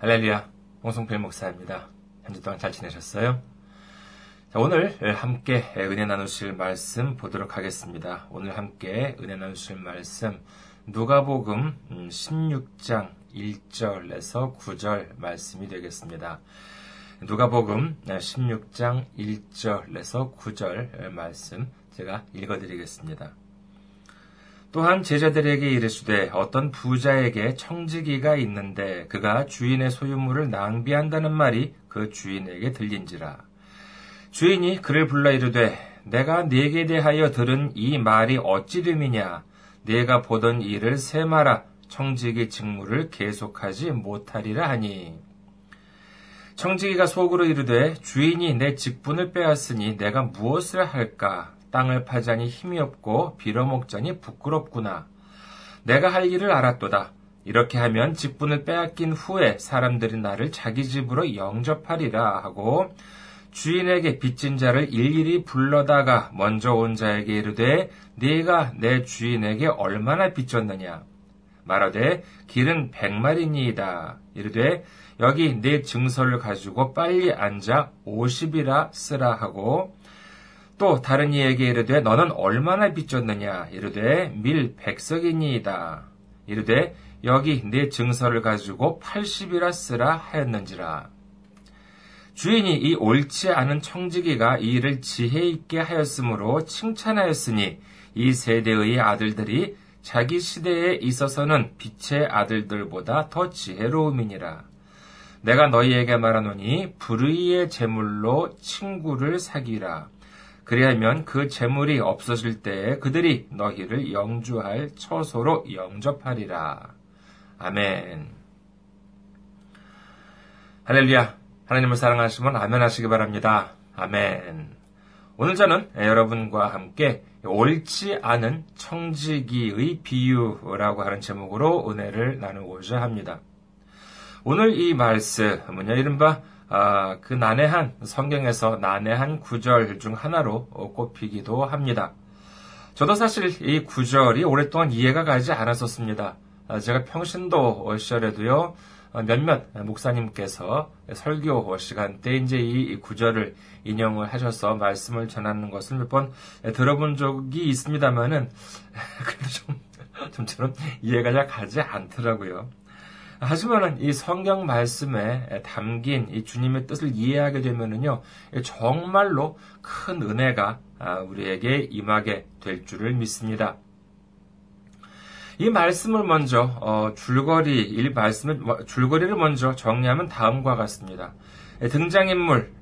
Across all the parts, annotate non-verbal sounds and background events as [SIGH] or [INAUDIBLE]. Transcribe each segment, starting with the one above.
할렐루야, 홍성필 목사입니다. 한주 동안 잘 지내셨어요? 자, 오늘 함께 은혜 나누실 말씀 보도록 하겠습니다. 오늘 함께 은혜 나누실 말씀, 누가복음 16장 1절에서 9절 말씀이 되겠습니다. 누가복음 16장 1절에서 9절 말씀 제가 읽어드리겠습니다. 또한 제자들에게 이르시되 어떤 부자에게 청지기가 있는데 그가 주인의 소유물을 낭비한다는 말이 그 주인에게 들린지라. 주인이 그를 불러 이르되 내가 네게 대하여 들은 이 말이 어찌됨이냐? 네가 보던 일을 세마라. 청지기 직무를 계속하지 못하리라 하니. 청지기가 속으로 이르되 주인이 내 직분을 빼앗으니 내가 무엇을 할까 땅을 파자니 힘이 없고 빌어먹자니 부끄럽구나. 내가 할 일을 알았도다. 이렇게 하면 직분을 빼앗긴 후에 사람들이 나를 자기 집으로 영접하리라 하고 주인에게 빚진 자를 일일이 불러다가 먼저 온 자에게 이르되 네가 내 주인에게 얼마나 빚졌느냐 말하되 길은 백마리니이다 이르되 여기 네 증서를 가지고 빨리 앉아 오십이라 쓰라 하고 또 다른 이에게 이르되 너는 얼마나 빚졌느냐 이르되 밀 백석이니이다 이르되 여기 네 증서를 가지고 80이라 쓰라 하였는지라 주인이 이 옳지 않은 청지기가 이 일을 지혜 있게 하였으므로 칭찬하였으니 이 세대의 아들들이 자기 시대에 있어서는 빛의 아들들보다 더 지혜로움이니라. 내가 너희에게 말하노니 불의의 재물로 친구를 사귀라. 그리하면 그 재물이 없어질 때에 그들이 너희를 영주할 처소로 영접하리라. 아멘. 할렐루야. 하나님을 사랑하시면 아멘 하시기 바랍니다. 아멘. 오늘 저는 여러분과 함께 옳지 않은 청지기의 비유라고 하는 제목으로 은혜를 나누고자 합니다. 오늘 이 말씀은요, 이른바 아, 그 난해한 성경에서 난해한 구절 중 하나로 꼽히기도 합니다. 저도 사실 이 구절이 오랫동안 이해가 가지 않았었습니다. 아, 제가 평신도 시절에도요, 몇몇 목사님께서 설교 시간 때 이제 이 구절을 인용을 하셔서 말씀을 전하는 것을 몇 번 들어본 적이 있습니다만은, [LAUGHS] 그래도 좀, 좀처럼 이해가 잘 가지 않더라고요. 하지만은 이 성경 말씀에 담긴 이 주님의 뜻을 이해하게 되면은요, 정말로 큰 은혜가 우리에게 임하게 될 줄을 믿습니다. 이 말씀을 먼저 어, 줄거리 이 말씀을 줄거리를 먼저 정리하면 다음과 같습니다. 등장인물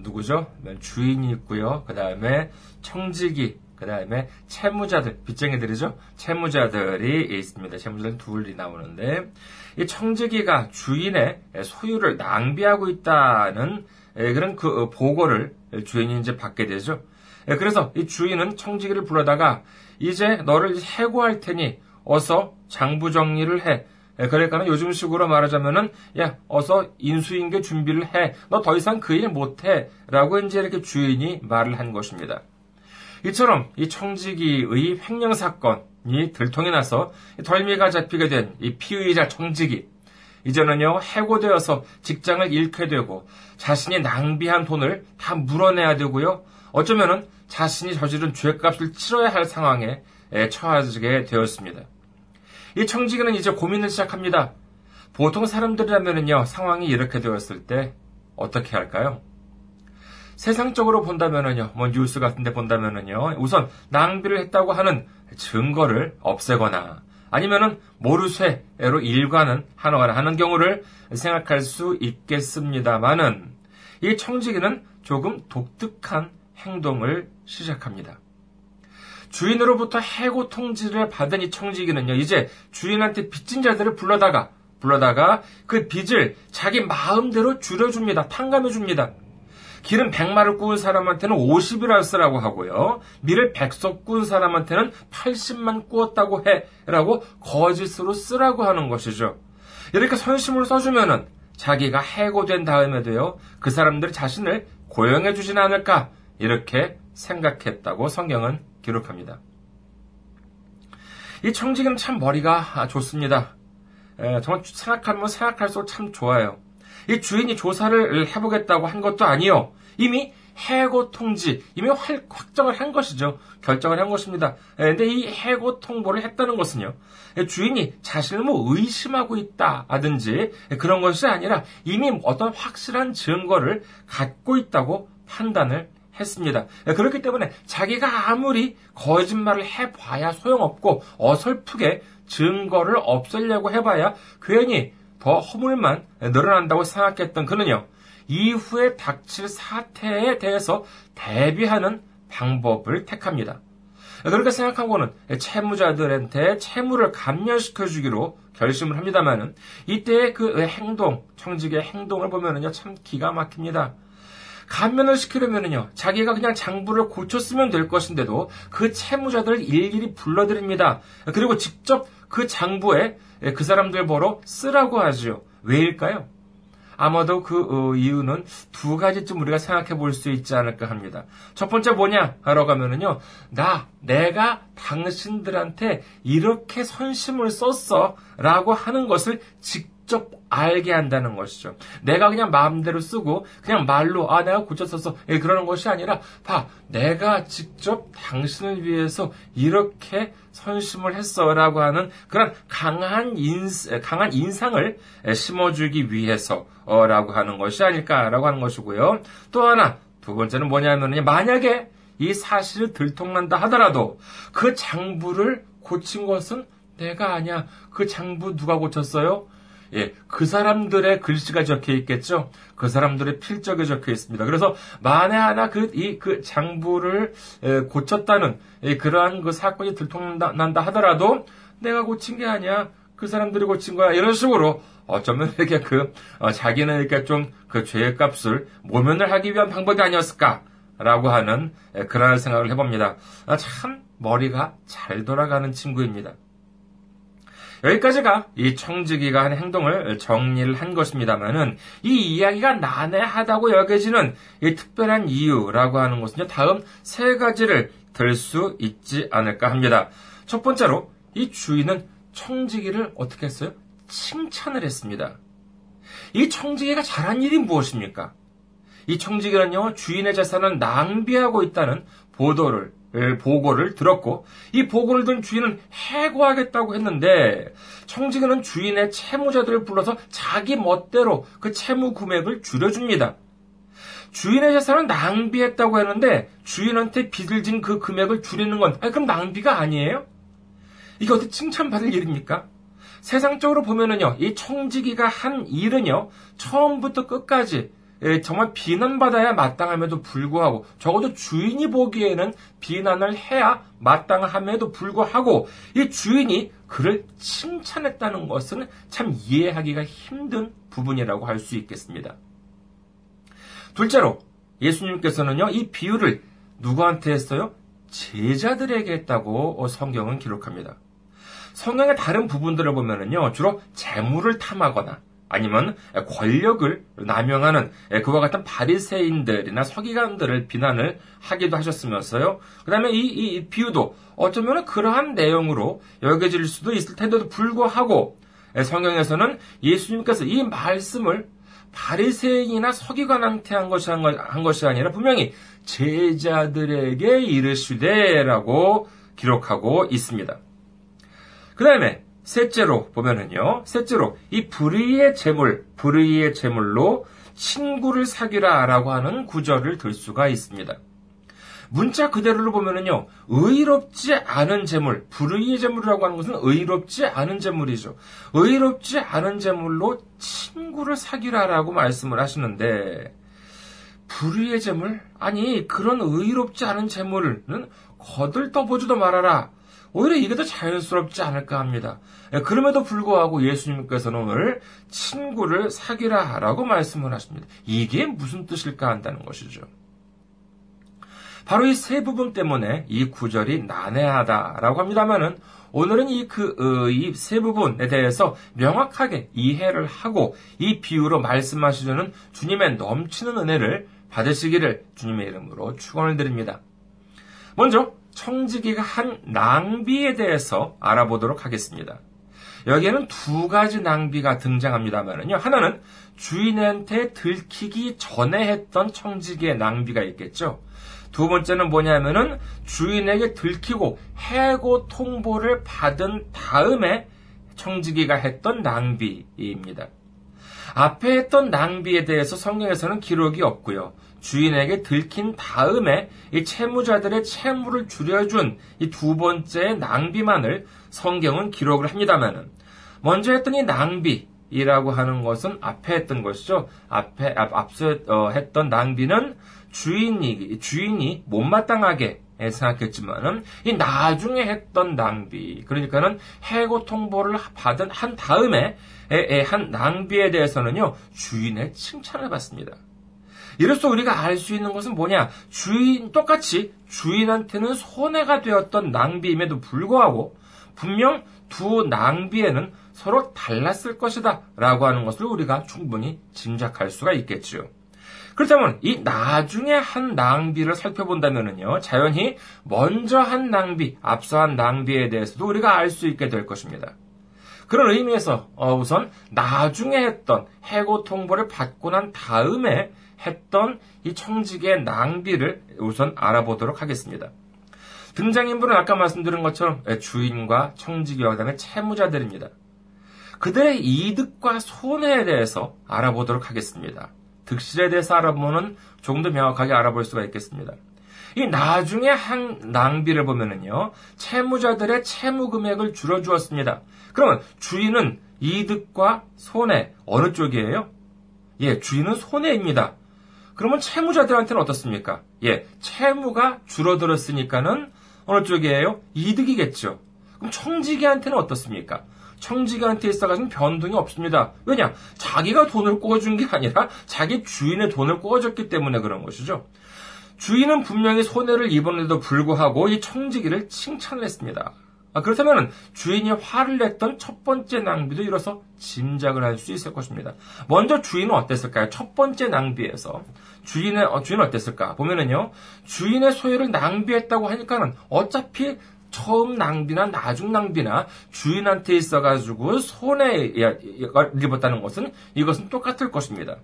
누구죠? 주인이 있고요. 그 다음에 청지기, 그 다음에 채무자들, 빚쟁이들이죠. 채무자들이 있습니다. 채무자들 둘이 나오는데 이 청지기가 주인의 소유를 낭비하고 있다는 그런 그 보고를 주인이 이제 받게 되죠. 그래서 이 주인은 청지기를 불러다가 이제 너를 해고할 테니 어서 장부 정리를 해. 그러니까는 요즘 식으로 말하자면은 야 어서 인수인계 준비를 해. 너 더 이상 그 일 못해. 라고 이제 이렇게 주인이 말을 한 것입니다. 이처럼 이 청지기의 횡령 사건이 들통이 나서 덜미가 잡히게 된 이 피의자 청지기 이제는요 해고되어서 직장을 잃게 되고 자신이 낭비한 돈을 다 물어내야 되고요 어쩌면은 자신이 저지른 죄값을 치러야 할 상황에 처하게 되었습니다. 이 청지기는 이제 고민을 시작합니다. 보통 사람들이라면요, 상황이 이렇게 되었을 때 어떻게 할까요? 세상적으로 본다면은요, 뭐 뉴스 같은 데 본다면은요, 우선 낭비를 했다고 하는 증거를 없애거나 아니면은 모르쇠로 일관은 하거나 하는 경우를 생각할 수 있겠습니다만은 이 청지기는 조금 독특한 행동을 시작합니다. 주인으로부터 해고 통지를 받은 이 청지기는요, 이제 주인한테 빚진 자들을 불러다가, 불러다가 그 빚을 자기 마음대로 줄여줍니다. 탕감해줍니다. 기름 100마를 구운 사람한테는 50이라 쓰라고 하고요. 밀을 100석 구운 사람한테는 80만 구웠다고 해. 라고 거짓으로 쓰라고 하는 것이죠. 이렇게 선심을 써주면은 자기가 해고된 다음에도요, 그 사람들이 자신을 고용해 주진 않을까. 이렇게 생각했다고 성경은 기록합니다. 이 청지기는 참 머리가 좋습니다. 정말 생각하면 생각할수록 참 좋아요. 이 주인이 조사를 해보겠다고 한 것도 아니요. 이미 해고 통지 이미 확정을 한 것이죠. 결정을 한 것입니다. 그런데 이 해고 통보를 했다는 것은요. 주인이 자신을 뭐 의심하고 있다든지 그런 것이 아니라 이미 어떤 확실한 증거를 갖고 있다고 판단을 했습니다. 그렇기 때문에 자기가 아무리 거짓말을 해봐야 소용없고 어설프게 증거를 없애려고 해봐야 괜히 더 허물만 늘어난다고 생각했던 그는요. 이후에 닥칠 사태에 대해서 대비하는 방법을 택합니다. 그렇게 생각하고는 채무자들한테 채무를 감면시켜 주기로 결심을 합니다만은 이때의 그 행동, 청직의 행동을 보면은요 참 기가 막힙니다. 감면을 시키려면은요 자기가 그냥 장부를 고쳤으면 될 것인데도 그 채무자들을 일일이 불러드립니다. 그리고 직접 그 장부에 그 사람들 보러 쓰라고 하지요. 왜일까요? 아마도 그 어, 이유는 두 가지쯤 우리가 생각해 볼 수 있지 않을까 합니다. 첫 번째 뭐냐? 하러 가면은요, 나, 내가 당신들한테 이렇게 선심을 썼어. 라고 하는 것을 직 접 알게 한다는 것이죠. 내가 그냥 마음대로 쓰고 그냥 말로 아 내가 고쳤었어 예, 그러는 것이 아니라 봐 내가 직접 당신을 위해서 이렇게 선심을 했어라고 하는 그런 강한 인 강한 인상을 심어주기 위해서라고 하는 것이 아닐까라고 하는 것이고요. 또 하나 두 번째는 뭐냐면요 만약에 이 사실을 들통난다 하더라도 그 장부를 고친 것은 내가 아니야. 그 장부 누가 고쳤어요? 예, 그 사람들의 글씨가 적혀 있겠죠? 그 사람들의 필적이 적혀 있습니다. 그래서 만에 하나 그, 이, 그 장부를 에, 고쳤다는 예, 그러한 그 사건이 들통난다 하더라도 내가 고친 게 아니야. 그 사람들이 고친 거야. 이런 식으로 어쩌면 [LAUGHS] 이렇게 그, 어, 자기는 이렇게 좀 그 죄의 값을 모면을 하기 위한 방법이 아니었을까? 라고 하는 에, 그러한 생각을 해봅니다. 아, 참 머리가 잘 돌아가는 친구입니다. 여기까지가 이 청지기가 한 행동을 정리를 한 것입니다만은 이 이야기가 난해하다고 여겨지는 이 특별한 이유라고 하는 것은요, 다음 세 가지를 들 수 있지 않을까 합니다. 첫 번째로 이 주인은 청지기를 어떻게 했어요? 칭찬을 했습니다. 이 청지기가 잘한 일이 무엇입니까? 이 청지기는요, 주인의 재산을 낭비하고 있다는 보도를 보고를 들었고 이 보고를 든 주인은 해고하겠다고 했는데 청지기는 주인의 채무자들을 불러서 자기 멋대로 그 채무 금액을 줄여줍니다. 주인의 재산을 낭비했다고 했는데 주인한테 빚을 진 그 금액을 줄이는 건 아니, 그럼 낭비가 아니에요? 이게 어떻게 칭찬받을 일입니까? 세상적으로 보면은요, 이 청지기가 한 일은요, 처음부터 끝까지 예, 정말 비난받아야 마땅함에도 불구하고 적어도 주인이 보기에는 비난을 해야 마땅함에도 불구하고 이 주인이 그를 칭찬했다는 것은 참 이해하기가 힘든 부분이라고 할 수 있겠습니다. 둘째로 예수님께서는요 이 비유를 누구한테 했어요? 제자들에게 했다고 성경은 기록합니다. 성경의 다른 부분들을 보면은요 주로 재물을 탐하거나 아니면 권력을 남용하는 그와 같은 바리새인들이나 서기관들을 비난을 하기도 하셨으면서요. 그다음에 이, 이 비유도 어쩌면 그러한 내용으로 여겨질 수도 있을 텐데도 불구하고 성경에서는 예수님께서 이 말씀을 바리새인이나 서기관한테 한 것이 한 것이 아니라 분명히 제자들에게 이르시되라고 기록하고 있습니다. 그 다음에 셋째로 보면은요, 셋째로 이 불의의 재물, 불의의 재물로 친구를 사귀라 라고 하는 구절을 들 수가 있습니다. 문자 그대로로 보면은요, 의롭지 않은 재물, 불의의 재물이라고 하는 것은 의롭지 않은 재물이죠. 의롭지 않은 재물로 친구를 사귀라라고 말씀을 하시는데, 불의의 재물? 아니, 그런 의롭지 않은 재물은 거들떠보지도 말아라. 오히려 이게 더 자연스럽지 않을까 합니다. 예, 그럼에도 불구하고 예수님께서는 오늘 친구를 사귀라 라고 말씀을 하십니다. 이게 무슨 뜻일까 한다는 것이죠. 바로 이 세 부분 때문에 이 구절이 난해하다라고 합니다만은 오늘은 이 그, 어, 이세 부분에 대해서 명확하게 이해를 하고 이 비유로 말씀하시려는 주님의 넘치는 은혜를 받으시기를 주님의 이름으로 축원을 드립니다. 먼저 청지기가 한 낭비에 대해서 알아보도록 하겠습니다. 여기에는 두 가지 낭비가 등장합니다만요. 하나는 주인한테 들키기 전에 했던 청지기의 낭비가 있겠죠. 두 번째는 뭐냐면은 주인에게 들키고 해고 통보를 받은 다음에 청지기가 했던 낭비입니다. 앞에 했던 낭비에 대해서 성경에서는 기록이 없고요. 주인에게 들킨 다음에 이 채무자들의 채무를 줄여준 이 두 번째 낭비만을 성경은 기록을 합니다만은 먼저 했던 이 낭비이라고 하는 것은 앞에 했던 것이죠. 앞에 앞 서 어, 했던 낭비는 주인이 주인이 못마땅하게 생각했지만은 이 나중에 했던 낭비 그러니까는 해고 통보를 받은 한 다음에 한 낭비에 대해서는요 주인의 칭찬을 받습니다. 이로써 우리가 알 수 있는 것은 뭐냐? 주인, 똑같이 주인한테는 손해가 되었던 낭비임에도 불구하고 분명 두 낭비에는 서로 달랐을 것이다. 라고 하는 것을 우리가 충분히 짐작할 수가 있겠지요. 그렇다면 이 나중에 한 낭비를 살펴본다면요. 자연히 먼저 한 낭비, 앞서 한 낭비에 대해서도 우리가 알 수 있게 될 것입니다. 그런 의미에서 어, 우선 나중에 했던 해고 통보를 받고 난 다음에 했던 이 청직의 낭비를 우선 알아보도록 하겠습니다. 등장인물은 아까 말씀드린 것처럼 주인과 청지기와 그다음에 채무자들입니다. 그들의 이득과 손해에 대해서 알아보도록 하겠습니다. 득실에 대해서 알아보면 조금 더 명확하게 알아볼 수가 있겠습니다. 이 나중에 한 낭비를 보면은요, 채무자들의 채무 금액을 줄여주었습니다. 그러면 주인은 이득과 손해 어느 쪽이에요? 예, 주인은 손해입니다. 그러면 채무자들한테는 어떻습니까? 예, 채무가 줄어들었으니까는 어느 쪽이에요? 이득이겠죠. 그럼 청지기한테는 어떻습니까? 청지기한테 있어가지고 변동이 없습니다. 왜냐? 자기가 돈을 꿔준 게 아니라 자기 주인의 돈을 꿔줬기 때문에 그런 것이죠. 주인은 분명히 손해를 입었는데도 불구하고 이 청지기를 칭찬을 했습니다. 아, 그렇다면 주인이 화를 냈던 첫 번째 낭비도 이로써 짐작을 할 수 있을 것입니다. 먼저 주인은 어땠을까요? 첫 번째 낭비에서 주인의 어, 주인은 어땠을까? 보면은요, 주인의 소유를 낭비했다고 하니까는 어차피 처음 낭비나 나중 낭비나 주인한테 있어가지고 손해 입었다는 것은 이것은 똑같을 것입니다.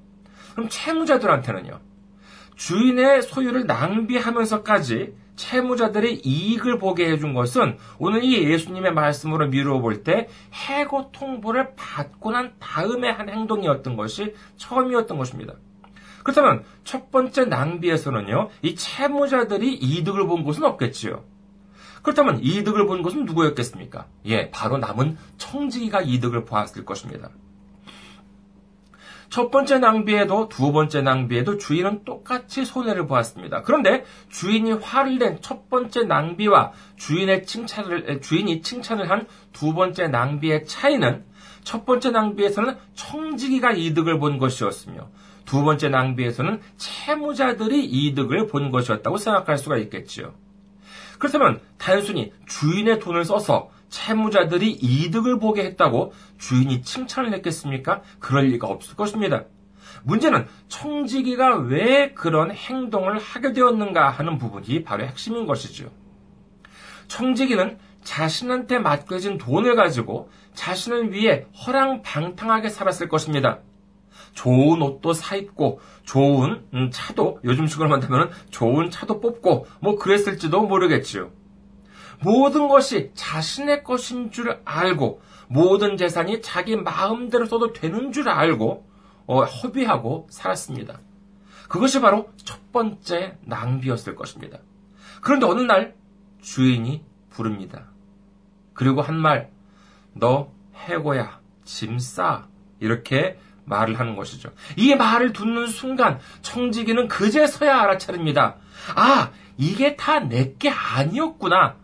그럼 채무자들한테는요, 주인의 소유를 낭비하면서까지 채무자들의 이익을 보게 해준 것은 오늘 이 예수님의 말씀으로 미루어 볼 때 해고 통보를 받고 난 다음에 한 행동이었던 것이 처음이었던 것입니다. 그렇다면 첫 번째 낭비에서는요, 이 채무자들이 이득을 본 것은 없겠지요. 그렇다면 이득을 본 것은 누구였겠습니까? 예, 바로 남은 청지기가 이득을 보았을 것입니다. 첫 번째 낭비에도 두 번째 낭비에도 주인은 똑같이 손해를 보았습니다. 그런데 주인이 화를 낸 첫 번째 낭비와 주인의 칭찬을 주인이 칭찬을 한 두 번째 낭비의 차이는 첫 번째 낭비에서는 청지기가 이득을 본 것이었으며 두 번째 낭비에서는 채무자들이 이득을 본 것이었다고 생각할 수가 있겠지요. 그렇다면 단순히 주인의 돈을 써서 채무자들이 이득을 보게 했다고 주인이 칭찬을 했겠습니까? 그럴 리가 없을 것입니다. 문제는 청지기가 왜 그런 행동을 하게 되었는가 하는 부분이 바로 핵심인 것이죠. 청지기는 자신한테 맡겨진 돈을 가지고 자신을 위해 허랑방탕하게 살았을 것입니다. 좋은 옷도 사 입고 좋은 음, 차도 요즘식으로 만다면 좋은 차도 뽑고 뭐 그랬을지도 모르겠지요. 모든 것이 자신의 것인 줄 알고 모든 재산이 자기 마음대로 써도 되는 줄 알고 어, 허비하고 살았습니다. 그것이 바로 첫 번째 낭비였을 것입니다. 그런데 어느 날 주인이 부릅니다. 그리고 한 말, 너 해고야, 짐 싸. 이렇게 말을 하는 것이죠. 이 말을 듣는 순간 청지기는 그제서야 알아차립니다. 아, 이게 다 내게 아니었구나.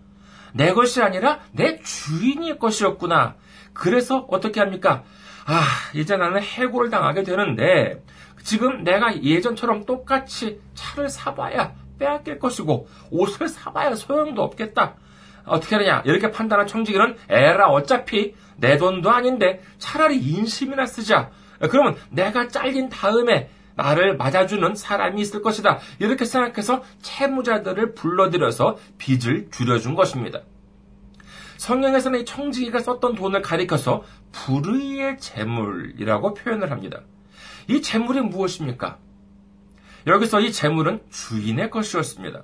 내 것이 아니라 내 주인의 것이었구나. 그래서 어떻게 합니까? 아, 이제 나는 해고를 당하게 되는데, 지금 내가 예전처럼 똑같이 차를 사봐야 빼앗길 것이고, 옷을 사봐야 소용도 없겠다. 어떻게 하느냐? 이렇게 판단한 청지기는 에라 어차피 내 돈도 아닌데 차라리 인심이나 쓰자. 그러면 내가 잘린 다음에 나를 맞아주는 사람이 있을 것이다. 이렇게 생각해서 채무자들을 불러들여서 빚을 줄여준 것입니다. 성경에서는 이 청지기가 썼던 돈을 가리켜서 불의의 재물이라고 표현을 합니다. 이 재물이 무엇입니까? 여기서 이 재물은 주인의 것이었습니다.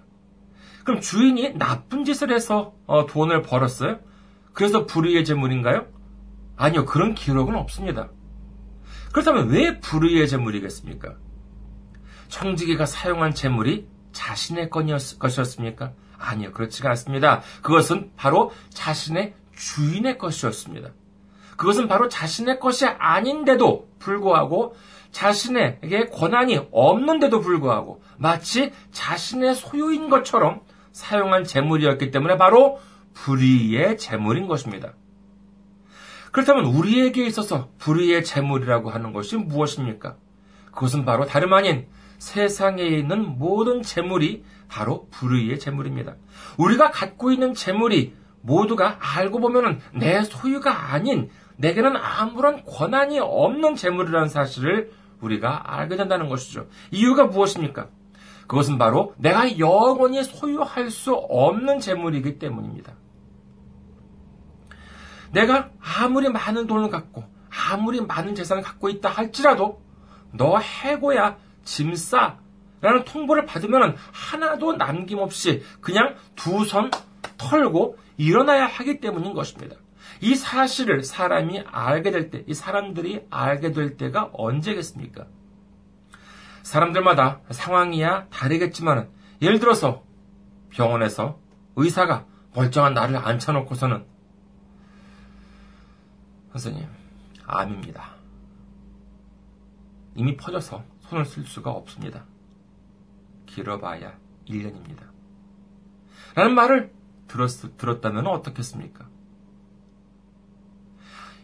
그럼 주인이 나쁜 짓을 해서 어, 돈을 벌었어요? 그래서 불의의 재물인가요? 아니요, 그런 기록은 없습니다. 그렇다면 왜 불의의 재물이겠습니까? 청지기가 사용한 재물이 자신의 것이었습니까? 아니요, 그렇지가 않습니다. 그것은 바로 자신의 주인의 것이었습니다. 그것은 바로 자신의 것이 아닌데도 불구하고 자신에게 권한이 없는데도 불구하고 마치 자신의 소유인 것처럼 사용한 재물이었기 때문에 바로 불의의 재물인 것입니다. 그렇다면 우리에게 있어서 불의의 재물이라고 하는 것이 무엇입니까? 그것은 바로 다름 아닌 세상에 있는 모든 재물이 바로 불의의 재물입니다. 우리가 갖고 있는 재물이 모두가 알고 보면은 내 소유가 아닌 내게는 아무런 권한이 없는 재물이라는 사실을 우리가 알게 된다는 것이죠. 이유가 무엇입니까? 그것은 바로 내가 영원히 소유할 수 없는 재물이기 때문입니다. 내가 아무리 많은 돈을 갖고 아무리 많은 재산을 갖고 있다 할지라도 너 해고야 짐 싸 라는 통보를 받으면 하나도 남김없이 그냥 두 손 털고 일어나야 하기 때문인 것입니다. 이 사실을 사람이 알게 될 때, 이 사람들이 알게 될 때가 언제겠습니까? 사람들마다 상황이야 다르겠지만, 예를 들어서 병원에서 의사가 멀쩡한 나를 앉혀놓고서는 선생님, 암입니다. 이미 퍼져서 손을 쓸 수가 없습니다. 길어봐야 1년입니다. 라는 말을 들었, 들었다면 어떻겠습니까?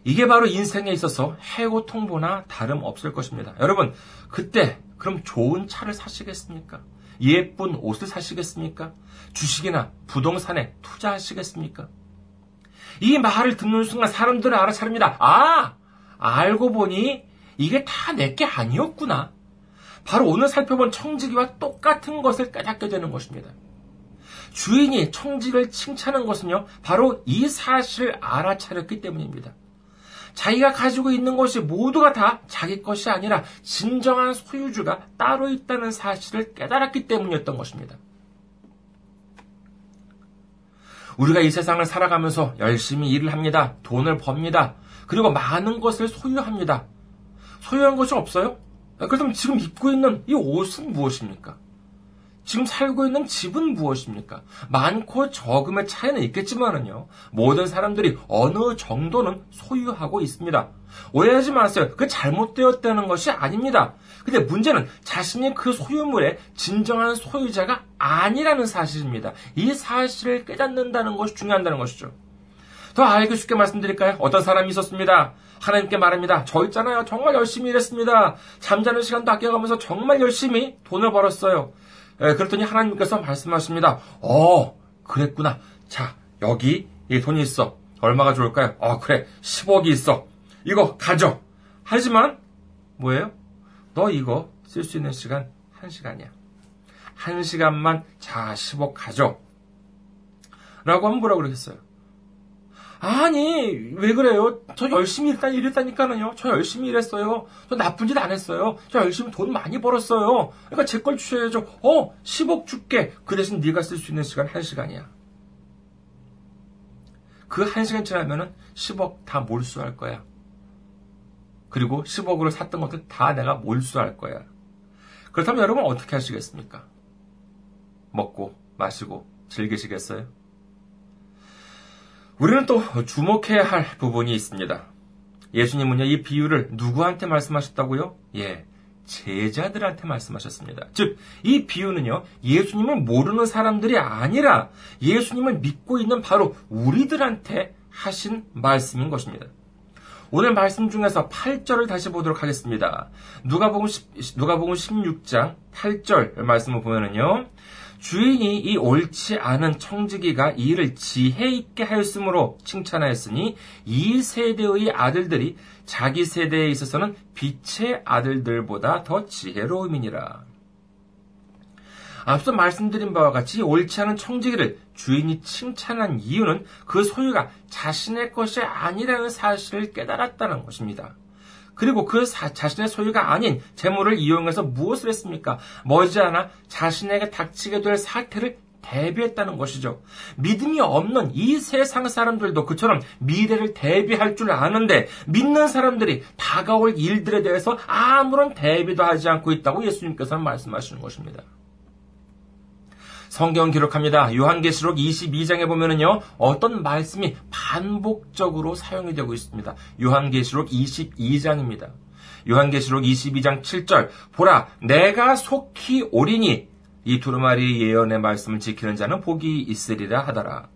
이게 바로 인생에 있어서 해고 통보나 다름 없을 것입니다. 여러분, 그때 그럼 좋은 차를 사시겠습니까? 예쁜 옷을 사시겠습니까? 주식이나 부동산에 투자하시겠습니까? 이 말을 듣는 순간 사람들은 알아차립니다. 아! 알고 보니 이게 다 내게 아니었구나. 바로 오늘 살펴본 청지기와 똑같은 것을 깨닫게 되는 것입니다. 주인이 청지기를 칭찬한 것은요, 바로 이 사실을 알아차렸기 때문입니다. 자기가 가지고 있는 것이 모두가 다 자기 것이 아니라 진정한 소유주가 따로 있다는 사실을 깨달았기 때문이었던 것입니다. 우리가 이 세상을 살아가면서 열심히 일을 합니다. 돈을 법니다. 그리고 많은 것을 소유합니다. 소유한 것이 없어요? 그렇다면 지금 입고 있는 이 옷은 무엇입니까? 지금 살고 있는 집은 무엇입니까? 많고 적음의 차이는 있겠지만은요, 모든 사람들이 어느 정도는 소유하고 있습니다. 오해하지 마세요. 그 잘못되었다는 것이 아닙니다. 근데 문제는 자신이 그 소유물의 진정한 소유자가 아니라는 사실입니다. 이 사실을 깨닫는다는 것이 중요하다는 것이죠. 더 알기 쉽게 말씀드릴까요? 어떤 사람이 있었습니다. 하나님께 말합니다. 저 있잖아요. 정말 열심히 일했습니다. 잠자는 시간도 아껴가면서 정말 열심히 돈을 벌었어요. 예, 그랬더니 하나님께서 말씀하십니다. 어, 그랬구나. 자, 여기 이 돈이 있어. 얼마가 좋을까요? 어, 그래. 10억이 있어. 이거 가져. 하지만 뭐예요? 너 이거 쓸 수 있는 시간 1시간이야. 1시간만 자, 10억 가져. 라고 뭐라고 그러겠어요? 아니, 왜 그래요? 저 열심히 일단 일했다니까는요. 저 열심히 일했어요. 저 나쁜 짓 안 했어요. 저 열심히 돈 많이 벌었어요. 그러니까 제 걸 주셔야죠. 어, 10억 줄게. 그 대신 네가 쓸 수 있는 시간 1시간이야. 그 1시간 지나면은 10억 다 몰수할 거야. 그리고 10억으로 샀던 것들 다 내가 몰수할 거야. 그렇다면 여러분 어떻게 하시겠습니까? 먹고, 마시고, 즐기시겠어요? 우리는 또 주목해야 할 부분이 있습니다. 예수님은요, 이 비유를 누구한테 말씀하셨다고요? 예, 제자들한테 말씀하셨습니다. 즉, 이 비유는요, 예수님을 모르는 사람들이 아니라 예수님을 믿고 있는 바로 우리들한테 하신 말씀인 것입니다. 오늘 말씀 중에서 8절을 다시 보도록 하겠습니다. 누가복음, 누가복음 16장 8절 말씀을 보면은요, 주인이 이 옳지 않은 청지기가 이 일을 지혜 있게 하였으므로 칭찬하였으니 이 세대의 아들들이 자기 세대에 있어서는 빛의 아들들보다 더 지혜로움이니라. 앞서 말씀드린 바와 같이 옳지 않은 청지기를 주인이 칭찬한 이유는 그 소유가 자신의 것이 아니라는 사실을 깨달았다는 것입니다. 그리고 그 사, 자신의 소유가 아닌 재물을 이용해서 무엇을 했습니까? 머지않아 자신에게 닥치게 될 사태를 대비했다는 것이죠. 믿음이 없는 이 세상 사람들도 그처럼 미래를 대비할 줄 아는데 믿는 사람들이 다가올 일들에 대해서 아무런 대비도 하지 않고 있다고 예수님께서는 말씀하시는 것입니다. 성경 기록합니다. 요한계시록 22장에 보면은요, 어떤 말씀이 반복적으로 사용이 되고 있습니다. 요한계시록 22장입니다. 요한계시록 22장 7절, 보라, 내가 속히 오리니, 이 두루마리 예언의 말씀을 지키는 자는 복이 있으리라 하더라.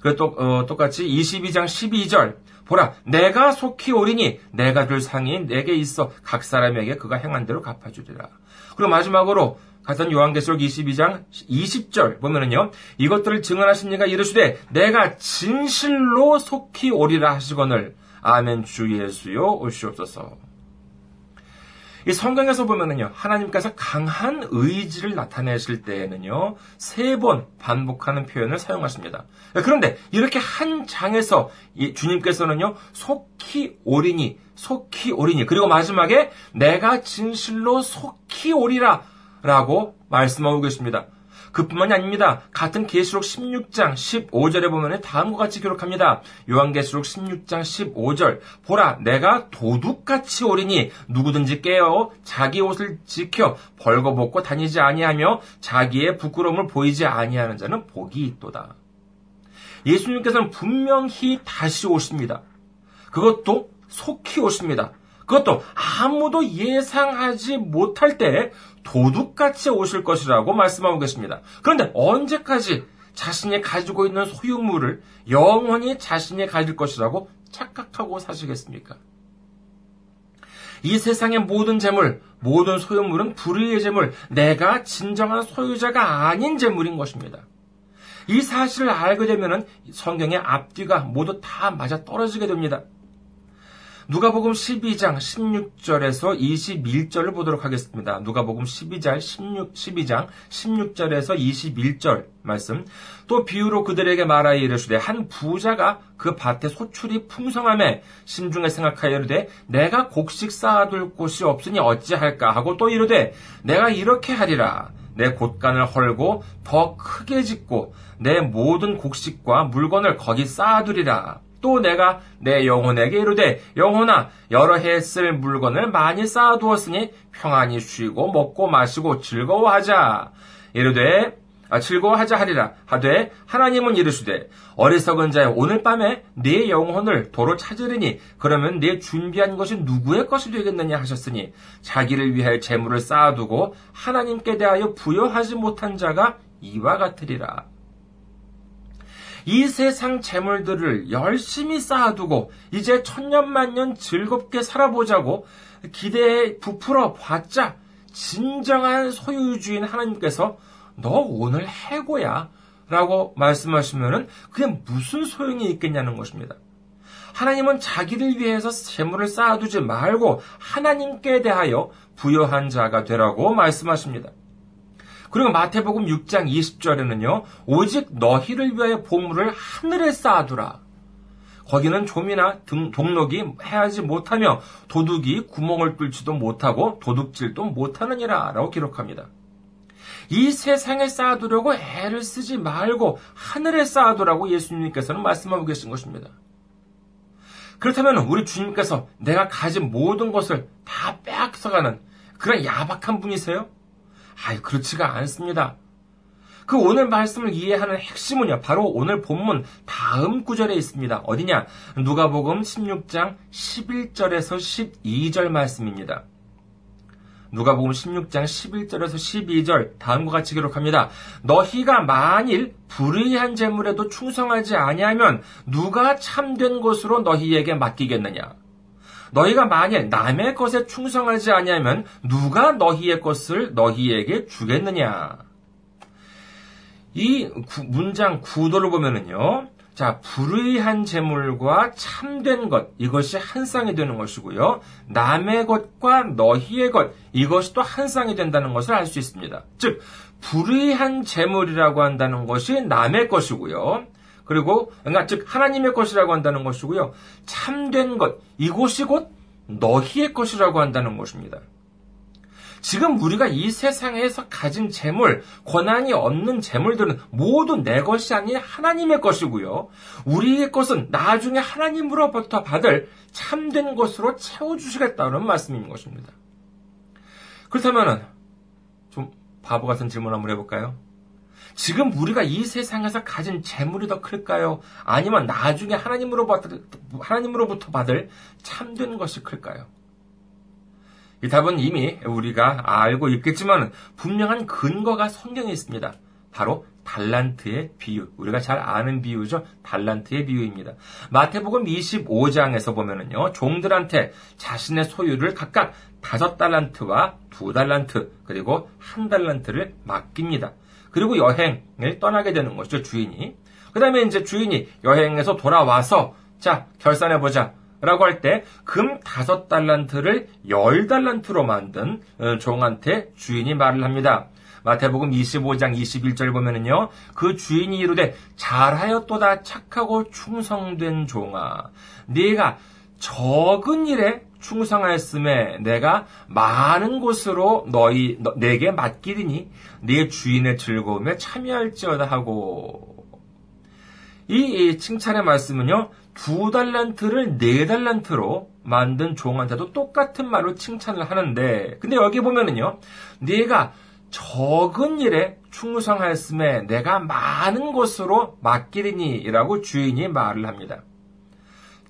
그리고 또, 어, 똑같이 22장 12절, 보라, 내가 속히 오리니, 내가 줄 상이 내게 있어 각 사람에게 그가 행한 대로 갚아주리라. 그리고 마지막으로, 같은 요한계시록 22장 20절 보면은요. 이것들을 증언하신 이가 이르시되 내가 진실로 속히 오리라 하시거늘 아멘 주 예수여 오시옵소서. 이 성경에서 보면은요. 하나님께서 강한 의지를 나타내실 때에는요. 세 번 반복하는 표현을 사용하십니다. 그런데 이렇게 한 장에서 주님께서는요. 속히 오리니 속히 오리니 그리고 마지막에 내가 진실로 속히 오리라 라고 말씀하고 계십니다. 그뿐만이 아닙니다. 같은 계시록 16장 15절에 보면 다음과 같이 기록합니다. 요한계시록 16장 15절 보라 내가 도둑같이 오리니 누구든지 깨어 자기 옷을 지켜 벌거벗고 다니지 아니하며 자기의 부끄러움을 보이지 아니하는 자는 복이 있도다. 예수님께서는 분명히 다시 오십니다. 그것도 속히 오십니다. 그것도 아무도 예상하지 못할 때 도둑같이 오실 것이라고 말씀하고 계십니다. 그런데 언제까지 자신이 가지고 있는 소유물을 영원히 자신이 가질 것이라고 착각하고 사시겠습니까? 이 세상의 모든 재물, 모든 소유물은 불의의 재물, 내가 진정한 소유자가 아닌 재물인 것입니다. 이 사실을 알게 되면 성경의 앞뒤가 모두 다 맞아 떨어지게 됩니다. 누가복음 12장 16절에서 21절을 보도록 하겠습니다. 누가복음 12장 16 12장 16절에서 21절 말씀. 또 비유로 그들에게 말하여 이르시되 한 부자가 그 밭에 소출이 풍성함에 심중에 생각하여 이르되 내가 곡식 쌓아둘 곳이 없으니 어찌할까 하고 또 이르되 내가 이렇게 하리라 내 곳간을 헐고 더 크게 짓고 내 모든 곡식과 물건을 거기 쌓아두리라. 또 내가 내 영혼에게 이르되 영혼아 여러 해 쓸 물건을 많이 쌓아두었으니 평안히 쉬고 먹고 마시고 즐거워하자. 이르되 아, 즐거워하자 하리라 하되 하나님은 이르시되 어리석은 자여 오늘 밤에 네 영혼을 도로 찾으리니 그러면 네 준비한 것이 누구의 것이 되겠느냐 하셨으니 자기를 위하여 재물을 쌓아두고 하나님께 대하여 부여하지 못한 자가 이와 같으리라. 이 세상 재물들을 열심히 쌓아두고 이제 천년만년 즐겁게 살아보자고 기대에 부풀어 봤자 진정한 소유주인 하나님께서 너 오늘 해고야 라고 말씀하시면은 그게 무슨 소용이 있겠냐는 것입니다. 하나님은 자기를 위해서 재물을 쌓아두지 말고 하나님께 대하여 부여한 자가 되라고 말씀하십니다. 그리고 마태복음 6장 20절에는요, 오직 너희를 위하여 보물을 하늘에 쌓아두라. 거기는 좀이나 등, 동록이 해하지 못하며 도둑이 구멍을 뚫지도 못하고 도둑질도 못하느니라 라고 기록합니다. 이 세상에 쌓아두려고 애를 쓰지 말고 하늘에 쌓아두라고 예수님께서는 말씀하고 계신 것입니다. 그렇다면 우리 주님께서 내가 가진 모든 것을 다 빼앗아가는 그런 야박한 분이세요? 아이, 그렇지가 않습니다. 그 오늘 말씀을 이해하는 핵심은요, 바로 오늘 본문 다음 구절에 있습니다. 어디냐? 누가복음 16장 11절에서 12절 말씀입니다. 누가복음 16장 11절에서 12절 다음과 같이 기록합니다. 너희가 만일 불의한 재물에도 충성하지 아니하면 누가 참된 것으로 너희에게 맡기겠느냐? 너희가 만일 남의 것에 충성하지 아니하면 누가 너희의 것을 너희에게 주겠느냐? 이 구, 문장 구도를 보면은요, 자, 불의한 재물과 참된 것, 이것이 한 쌍이 되는 것이고요. 남의 것과 너희의 것, 이것이 또 한 쌍이 된다는 것을 알 수 있습니다. 즉, 불의한 재물이라고 한다는 것이 남의 것이고요. 그리고, 그러니까 즉, 하나님의 것이라고 한다는 것이고요. 참된 것, 이곳이 곧 너희의 것이라고 한다는 것입니다. 지금 우리가 이 세상에서 가진 재물, 권한이 없는 재물들은 모두 내 것이 아닌 하나님의 것이고요. 우리의 것은 나중에 하나님으로부터 받을 참된 것으로 채워주시겠다는 말씀인 것입니다. 그렇다면 좀 바보 같은 질문 한번 해볼까요? 지금 우리가 이 세상에서 가진 재물이 더 클까요? 아니면 나중에 하나님으로부터, 받을 참된 것이 클까요? 이 답은 이미 우리가 알고 있겠지만 분명한 근거가 성경에 있습니다. 바로 달란트의 비유. 우리가 잘 아는 비유죠. 달란트의 비유입니다. 마태복음 25장에서 보면은요, 종들한테 자신의 소유를 각각 다섯 달란트와 두 달란트, 그리고 한 달란트를 맡깁니다. 그리고 여행을 떠나게 되는 것이죠, 주인이. 그 다음에 이제 주인이 여행에서 돌아와서, 자, 결산해보자. 라고 할 때 금 다섯 달란트를 열 달란트로 만든 어, 종한테 주인이 말을 합니다. 마태복음 25장 21절 보면은요, 그 주인이 이르되 잘하였도다 착하고 충성된 종아, 네가 적은 일에 충성하였음에 내가 많은 곳으로 너희 너, 내게 맡기리니 네 주인의 즐거움에 참여할지어다 하고 이 칭찬의 말씀은요 두 달란트를 네 달란트로 만든 종한테도 똑같은 말로 칭찬을 하는데, 근데 여기 보면은요, 네가 적은 일에 충성하였음에 내가 많은 것으로 맡기리니라고 주인이 말을 합니다.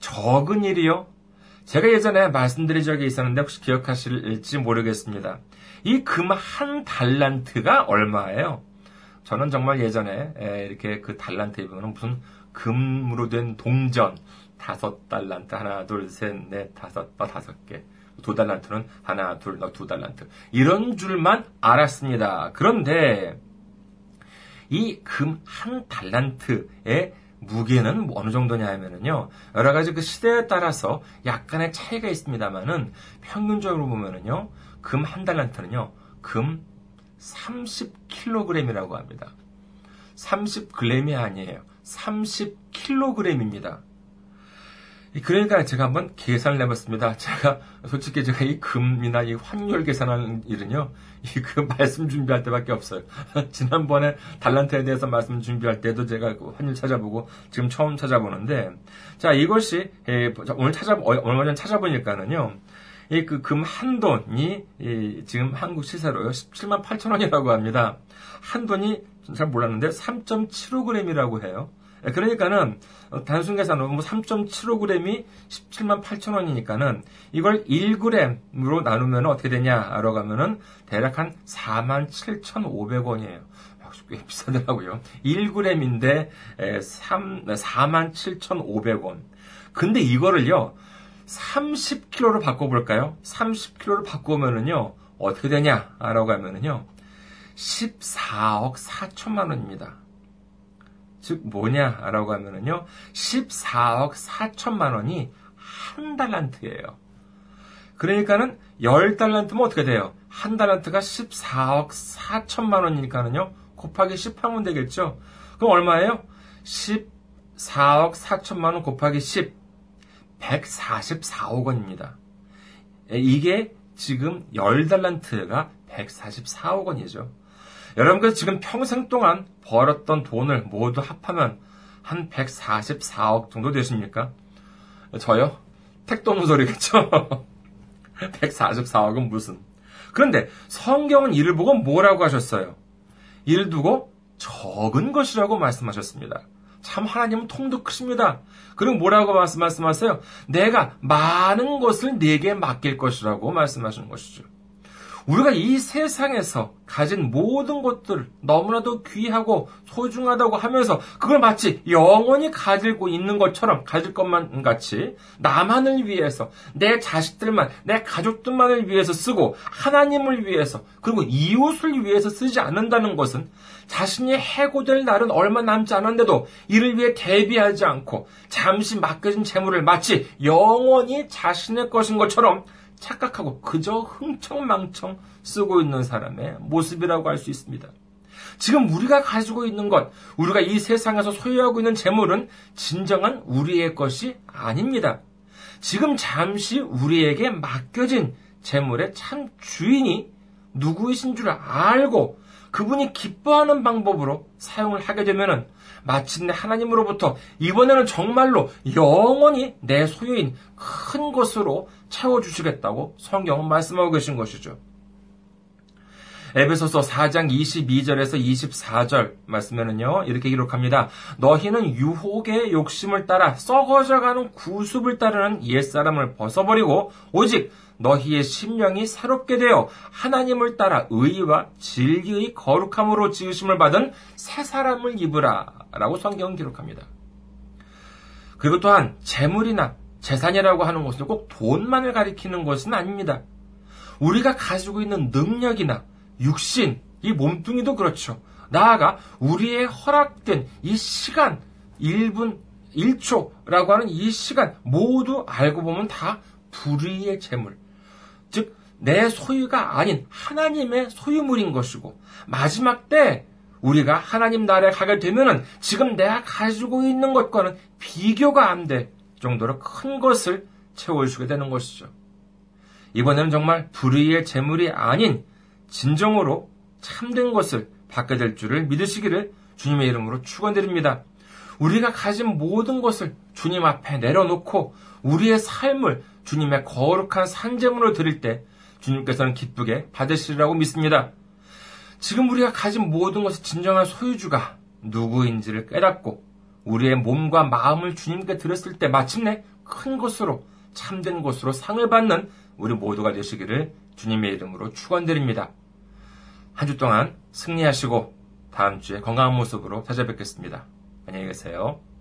적은 일이요? 제가 예전에 말씀드린 적이 있었는데 혹시 기억하실지 모르겠습니다. 이 금 한 달란트가 얼마예요? 저는 정말 예전에 이렇게 그 달란트에 보면 무슨 금으로 된 동전 다섯 달란트 하나 둘 셋 넷 다섯 어 다섯 개. 두 달란트는 하나 둘두 달란트. 이런 줄만 알았습니다. 그런데 이 금 한 달란트의 무게는 어느 정도냐 하면은요, 여러 가지 그 시대에 따라서 약간의 차이가 있습니다만은 평균적으로 보면은요, 금 한 달란트는요, 금 30kg이라고 합니다. 30g이 아니에요. 30kg입니다. 그러니까 제가 한번 계산을 해봤습니다. 제가 솔직히 제가 이 금이나 이 환율 계산하는 일은요, 이 그 말씀 준비할 때밖에 없어요. [LAUGHS] 지난번에 달란트에 대해서 말씀 준비할 때도 제가 그 환율 찾아보고 지금 처음 찾아보는데, 자 이것이 예, 오늘 찾아 얼마 전 찾아보니까는요, 이 그 금 한 돈이 지금 한국 시세로요 17만 8천 원이라고 합니다. 한 돈이 잘 몰랐는데 3.75g이라고 해요. 예, 그러니까는 단순 계산으로 뭐 3.75g이 17만 8천 원이니까는 이걸 1g으로 나누면 어떻게 되냐라고 하면은 대략 한 4만 7,500원이에요. 역시 꽤 비싸더라고요. 1g인데 3, 4만 7,500원. 근데 이거를요 30kg로 바꿔볼까요? 30kg로 바꾸면은요 어떻게 되냐라고 하면은요 14억 4천만 원입니다. 즉 뭐냐라고 하면은요. 14억 4천만 원이 한 달란트예요. 그러니까는 10달란트면 어떻게 돼요? 한 달란트가 14억 4천만 원이니까는요. 곱하기 10 하면 되겠죠? 그럼 얼마예요? 14억 4천만 원 곱하기 10. 144억 원입니다. 이게 지금 10달란트가 144억 원이죠. 여러분께서 지금 평생 동안 벌었던 돈을 모두 합하면 한 144억 정도 되십니까? 저요? 택도 없는 소리겠죠? [LAUGHS] 144억은 무슨. 그런데 성경은 이를 보고 뭐라고 하셨어요? 이를 두고 적은 것이라고 말씀하셨습니다. 참 하나님은 통도 크십니다. 그리고 뭐라고 말씀하세요? 내가 많은 것을 내게 맡길 것이라고 말씀하시는 것이죠. 우리가 이 세상에서 가진 모든 것들을 너무나도 귀하고 소중하다고 하면서 그걸 마치 영원히 가지고 있는 것처럼 가질 것만 같이 나만을 위해서 내 자식들만 내 가족들만을 위해서 쓰고 하나님을 위해서 그리고 이웃을 위해서 쓰지 않는다는 것은 자신이 해고될 날은 얼마 남지 않았는데도 이를 위해 대비하지 않고 잠시 맡겨진 재물을 마치 영원히 자신의 것인 것처럼 착각하고 그저 흥청망청 쓰고 있는 사람의 모습이라고 할 수 있습니다. 지금 우리가 가지고 있는 것, 우리가 이 세상에서 소유하고 있는 재물은 진정한 우리의 것이 아닙니다. 지금 잠시 우리에게 맡겨진 재물의 참 주인이 누구이신 줄 알고 그분이 기뻐하는 방법으로 사용을 하게 되면은 마침내 하나님으로부터 이번에는 정말로 영원히 내 소유인 큰 것으로 채워주시겠다고 성경은 말씀하고 계신 것이죠. 에베소서 4장 22절에서 24절 말씀에는요, 이렇게 기록합니다. 너희는 유혹의 욕심을 따라 썩어져가는 구습을 따르는 옛사람을 벗어버리고, 오직 너희의 심령이 새롭게 되어 하나님을 따라 의와 진리의 거룩함으로 지으심을 받은 새 사람을 입으라. 라고 성경은 기록합니다. 그리고 또한 재물이나 재산이라고 하는 것은 꼭 돈만을 가리키는 것은 아닙니다. 우리가 가지고 있는 능력이나 육신, 이 몸뚱이도 그렇죠. 나아가 우리의 허락된 이 시간, 1분, 1초라고 하는 이 시간 모두 알고 보면 다 불의의 재물. 즉, 내 소유가 아닌 하나님의 소유물인 것이고, 마지막 때 우리가 하나님 나라에 가게 되면은 지금 내가 가지고 있는 것과는 비교가 안 돼. 정도로 큰 것을 채워주게 되는 것이죠. 이번에는 정말 불의의 재물이 아닌 진정으로 참된 것을 받게 될 줄을 믿으시기를 주님의 이름으로 축원드립니다. 우리가 가진 모든 것을 주님 앞에 내려놓고 우리의 삶을 주님의 거룩한 산재물로 드릴 때 주님께서는 기쁘게 받으시리라고 믿습니다. 지금 우리가 가진 모든 것의 진정한 소유주가 누구인지를 깨닫고 우리의 몸과 마음을 주님께 드렸을 때 마침내 큰 것으로 참된 것으로 상을 받는 우리 모두가 되시기를 주님의 이름으로 축원드립니다. 한 주 동안 승리하시고 다음 주에 건강한 모습으로 찾아뵙겠습니다. 안녕히 계세요.